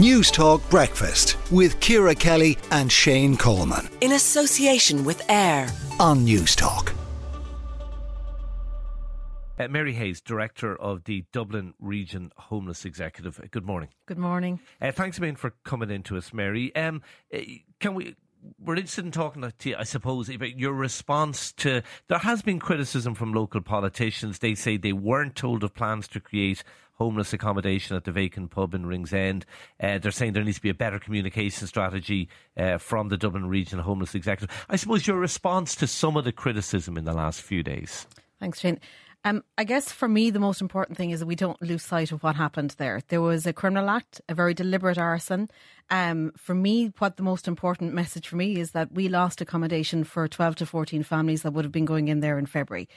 Newstalk Breakfast with Ciara Kelly and Shane Coleman. In association with AIR on Newstalk. Uh, Mary Hayes, Director of the Dublin Region Homeless Executive. Good morning. Good morning. Uh, thanks a million for coming in to us, Mary. Um, uh, can we we're interested in talking to you, I suppose, about your response to. There has been criticism from local politicians. They say they weren't told of plans to create homeless accommodation at the vacant pub in Ringsend. Uh, they're saying there needs to be a better communication strategy uh, from the Dublin Regional Homeless Executive. I suppose your response to some of the criticism in the last few days. Thanks, Shane. Um, I guess for me, the most important thing is that we don't lose sight of what happened there. There was a criminal act, a very deliberate arson. Um, for me, what the most important message for me is that we lost accommodation for 12 to 14 families that would have been going in there in February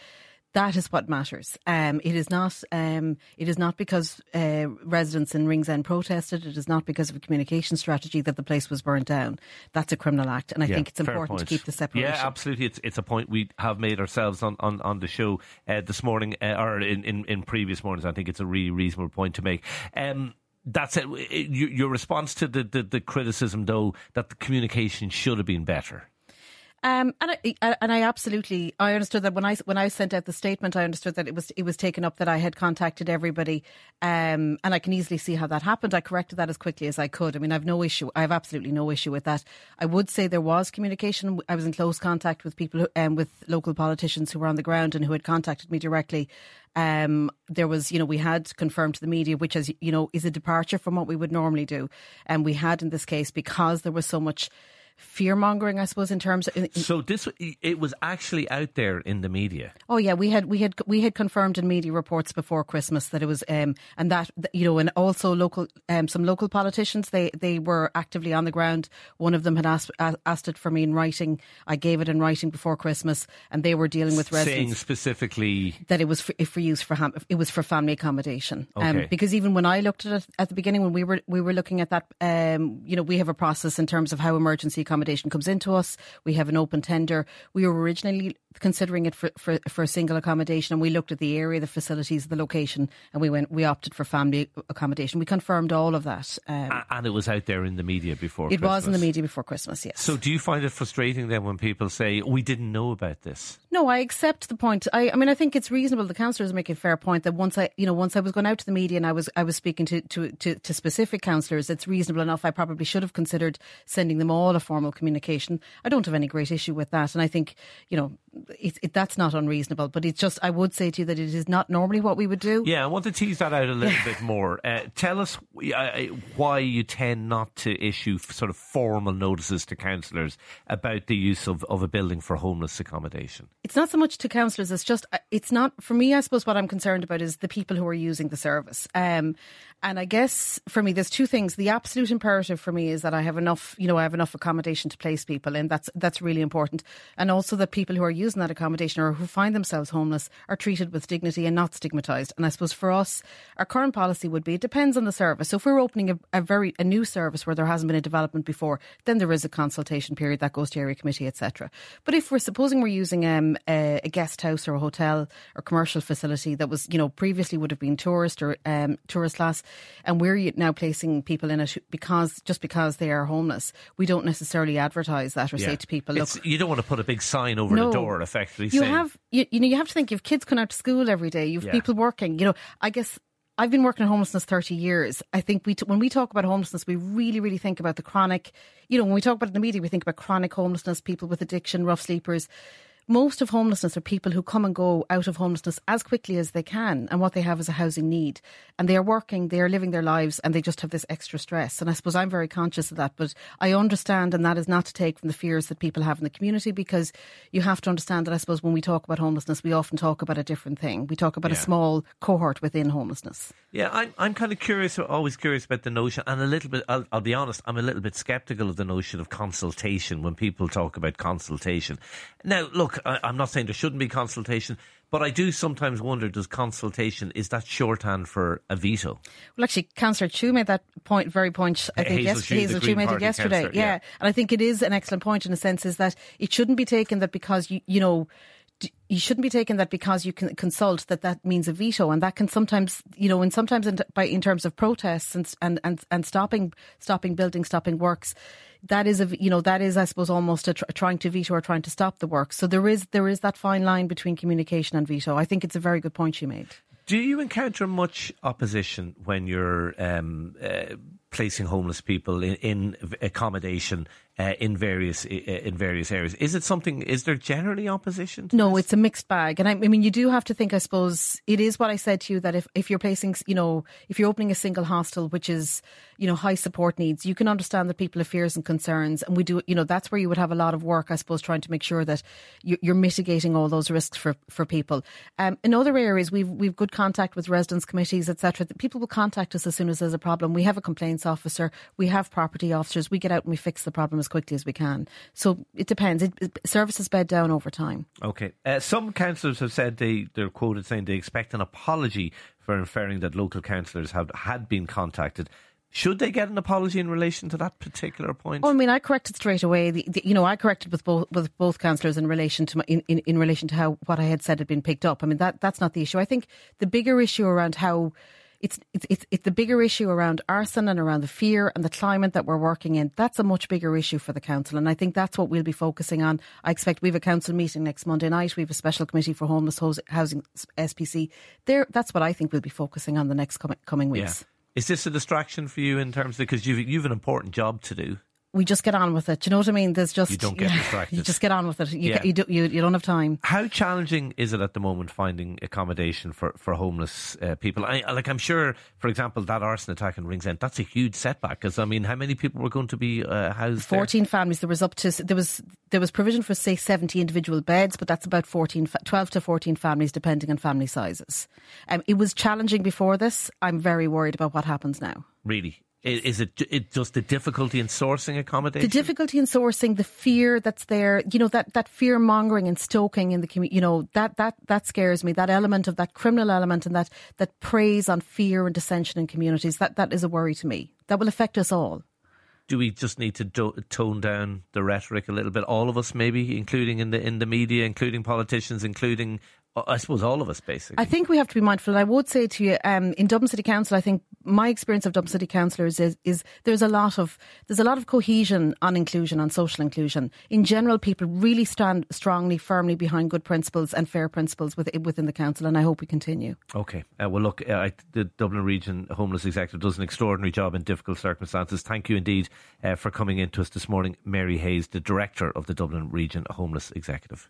that is what matters. Um, it is not. Um, it is not because uh, residents in Ringsend protested. It is not because of a communication strategy that the place was burnt down. That's a criminal act, and I yeah, think it's important to keep the separation. Yeah, absolutely. It's it's a point we have made ourselves on on, on the show uh, this morning uh, or in, in, in previous mornings. I think it's a really reasonable point to make. Um, that's it. Your response to the, the, the criticism, though, that the communication should have been better. Um, and I, and I absolutely I understood that when I when I sent out the statement, I understood that it was it was taken up that I had contacted everybody, um, and I can easily see how that happened. I corrected that as quickly as I could. I mean, I've no issue. I have absolutely no issue with that. I would say there was communication. I was in close contact with people, who, um, with local politicians who were on the ground and who had contacted me directly. Um, there was, you know, we had confirmed to the media, which is, you know, is a departure from what we would normally do, and we had in this case because there was so much fear mongering, I suppose, in terms of. In, so this it was actually out there in the media. Oh yeah, we had we had we had confirmed in media reports before Christmas that it was, um, and that you know, and also local um, some local politicians they they were actively on the ground. One of them had asked asked it for me in writing. I gave it in writing before Christmas, and they were dealing with residents saying specifically that it was for, for use for it was for family accommodation. Um, okay. Um, because even when I looked at it at the beginning, when we were we were looking at that, um, you know, we have a process in terms of how emergency accommodation comes into us. We have an open tender. We were originally considering it for, for, for a single accommodation and we looked at the area, the facilities, the location, and we went, we opted for family accommodation. We confirmed all of that. Um, and it was out there in the media before It Christmas. was in the media before Christmas, yes. So do you find it frustrating then when people say, we didn't know about this? No, I accept the point. I, I mean, I think it's reasonable. The councillors make a fair point that once I, you know, once I was going out to the media and I was, I was speaking to, to, to, to specific councillors, it's reasonable enough. I probably should have considered sending them all a formal communication. I don't have any great issue with that. And I think, you know, it, it, that's not unreasonable. But it's just, I would say to you that it is not normally what we would do. Yeah, I want to tease that out a little bit more. Uh, tell us uh, why you tend not to issue sort of formal notices to councillors about the use of, of a building for homeless accommodation. It's not so much to councillors, it's just, uh, it's not, for me, I suppose what I'm concerned about is the people who are using the service. Um, and I guess for me, there's two things. The absolute imperative for me is that I have enough, you know, I have enough accommodation to place people in. That's that's really important. And also that people who are using that accommodation or who find themselves homeless are treated with dignity and not stigmatised. And I suppose for us, our current policy would be it depends on the service. So if we're opening a, a very a new service where there hasn't been a development before, then there is a consultation period that goes to area committee, etc. But if we're supposing we're using um, a, a, guest house or a hotel or commercial facility that was, you know, previously would have been tourist or um, tourist class and we're now placing people in it because just because they are homeless, we don't necessarily advertise that or yeah. say to people, "Look, it's, you don't want to put a big sign over no, the door." Effectively, you saying, have you, you know you have to think you've kids coming out to school every day, you've yeah. people working. You know, I guess I've been working in homelessness 30 years. I think we, t- when we talk about homelessness, we really, really think about the chronic, you know, when we talk about it in the media, we think about chronic homelessness, people with addiction, rough sleepers most of homelessness are people who come and go out of homelessness as quickly as they can, and what they have is a housing need. And they are working, they are living their lives, and they just have this extra stress. And I suppose I'm very conscious of that, but I understand, and that is not to take from the fears that people have in the community, because you have to understand that I suppose when we talk about homelessness, we often talk about a different thing. We talk about yeah. a small cohort within homelessness. Yeah, I'm, I'm kind of curious, always curious about the notion, and a little bit, I'll, I'll be honest, I'm a little bit skeptical of the notion of consultation when people talk about consultation. Now, look, look, I, am not saying there shouldn't be consultation, but I do sometimes wonder: does consultation is that shorthand for a veto? Well, actually, Councillor Chu made that point, very point. I think Hazel, yes, Hazel Chu made it yesterday. Yeah. yeah, and I think it is an excellent point in a sense is that it shouldn't be taken that because you you know you shouldn't be taking that because you can consult that that means a veto, and that can sometimes, you know, and sometimes in, by in terms of protests and and and, and stopping stopping building, stopping works, that is a you know that is I suppose almost a tr- trying to veto or trying to stop the work. So there is there is that fine line between communication and veto. I think it's a very good point you made. Do you encounter much opposition when you're um, uh, placing homeless people in, in accommodation uh, in various in various areas. Is it something? Is there generally opposition? no, this? it's a mixed bag, and I, I, mean you do have to think. I suppose it is what I said to you that if, if you're placing, you know, if you're opening a single hostel, which is you know high support needs, you can understand that people have fears and concerns, and we do. You know, that's where you would have a lot of work, I suppose, trying to make sure that you're mitigating all those risks for for people. Um, in other areas, we've we've good contact with residents committees, etc. People will contact us as soon as there's a problem. We have a complaints officer, we have property officers. We get out and we fix the problem as quickly as we can. So it depends. It, it, services bed down over time. Okay. Uh, some councillors have said they, they're quoted saying they expect an apology for inferring that local councillors have had been contacted. Should they get an apology in relation to that particular point? Well, I mean, I corrected straight away. The, the, you know, I corrected with both with both councillors in relation to my, in, in, in relation to how what I had said had been picked up. I mean, that that's not the issue. I think the bigger issue around how it's, it's, it's, it's the bigger issue around arson and around the fear and the climate that we're working in. That's a much bigger issue for the council. And I think that's what we'll be focusing on. I expect we have a council meeting next Monday night. We have a special committee for homeless housing SPC. There, that's what I think we'll be focusing on the next coming, coming weeks. Yeah. Is this a distraction for you in terms of because you've you've an important job to do? We just get on with it. Do you know what I mean? There's just you don't get distracted. You just get on with it. You, yeah. you, do, you, you, don't have time. How challenging is it at the moment finding accommodation for for homeless uh, people? I, like I'm sure, for example, that arson attack in Ringsend, that's a huge setback. Because I mean, how many people were going to be uh, housed? Fourteen there? families. There was up to there was there was provision for say seventy individual beds, but that's about 14, 12 to fourteen families, depending on family sizes. Um, it was challenging before this. I'm very worried about what happens now. Really, is it, it just the difficulty in sourcing accommodation? The difficulty in sourcing, the fear that's there, you know, that, that fear mongering and stoking in the community, you know, that, that, that scares me. That element of that criminal element and that, that preys on fear and dissension in communities, that, that is a worry to me. That will affect us all. Do we just need to do, tone down the rhetoric a little bit? All of us, maybe, including in the in the media, including politicians, including I suppose all of us, basically. I think we have to be mindful. And I would say to you, um, in Dublin City Council, I think my experience of Dublin City councillors is, is there's a lot of there's a lot of cohesion on inclusion, on social inclusion. In general, people really stand strongly, firmly behind good principles and fair principles within, within the council, and I hope we continue. Okay. Uh, well, look, uh, the Dublin Region Homeless Executive does an extraordinary job in difficult circumstances. Thank you indeed uh, for coming in to us this morning, Mary Hayes, the Director of the Dublin Region Homeless Executive.